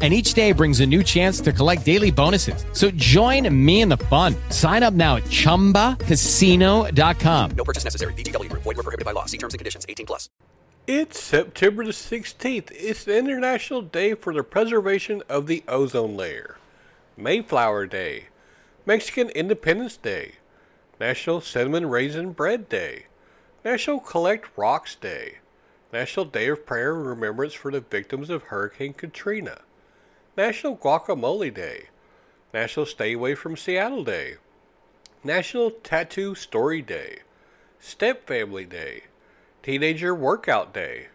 And each day brings a new chance to collect daily bonuses. So join me in the fun. Sign up now at chumbacasino.com. No purchase necessary. VGW Group. Void were prohibited by law. See terms and conditions. 18 plus. It's September the 16th. It's the International Day for the Preservation of the Ozone Layer. Mayflower Day. Mexican Independence Day. National Cinnamon Raisin Bread Day. National Collect Rocks Day. National Day of Prayer and Remembrance for the victims of Hurricane Katrina. National Guacamole Day. National Stay Away from Seattle Day. National Tattoo Story Day. Step Family Day. Teenager Workout Day.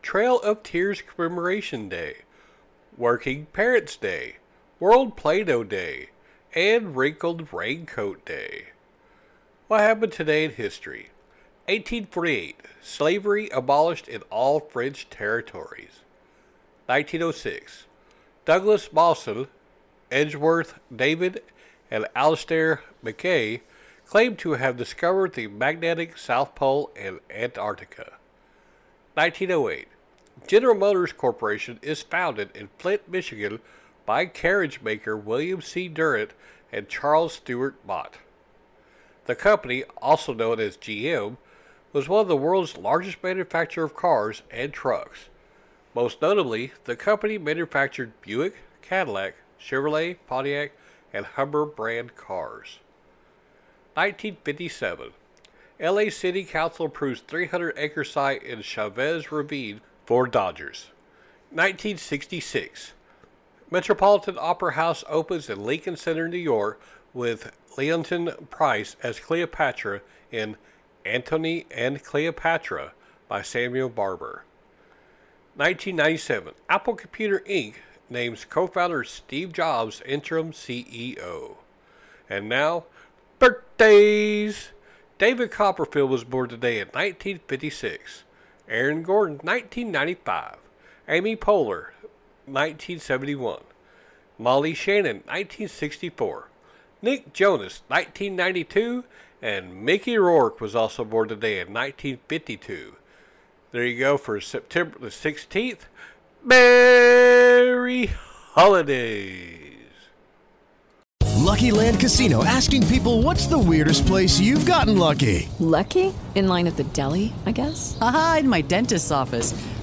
Trail of Tears Commemoration Day. Working Parents Day. World Play Doh Day. And Wrinkled Raincoat Day. What happened today in history? 1848. Slavery abolished in all French territories. 1906. Douglas Mawson, Edgeworth David, and Alastair Mackay claimed to have discovered the magnetic South Pole and Antarctica. 1908. General Motors Corporation is founded in Flint, Michigan by carriage maker William C. Durant and Charles Stewart Mott. The company, also known as GM, was one of the world's largest manufacturer of cars and trucks. Most notably, the company manufactured Buick, Cadillac, Chevrolet, Pontiac, and Hummer brand cars. 1957. LA City Council approves 300 acre site in Chavez Ravine for Dodgers. 1966. Metropolitan Opera House opens in Lincoln Center, New York, with Leontyne Price as Cleopatra in Antony and Cleopatra by Samuel Barber. 1997. Apple Computer Inc. names co founder Steve Jobs interim CEO. And now, birthdays! David Copperfield was born today in 1956. Aaron Gordon, 1995. Amy Poehler, 1971. Molly Shannon, 1964. Nick Jonas, 1992. And Mickey Rourke was also born today in 1952. There you go for September the 16th. Merry Holidays! Lucky Land Casino asking people what's the weirdest place you've gotten lucky? Lucky? In line at the deli, I guess? Aha, in my dentist's office.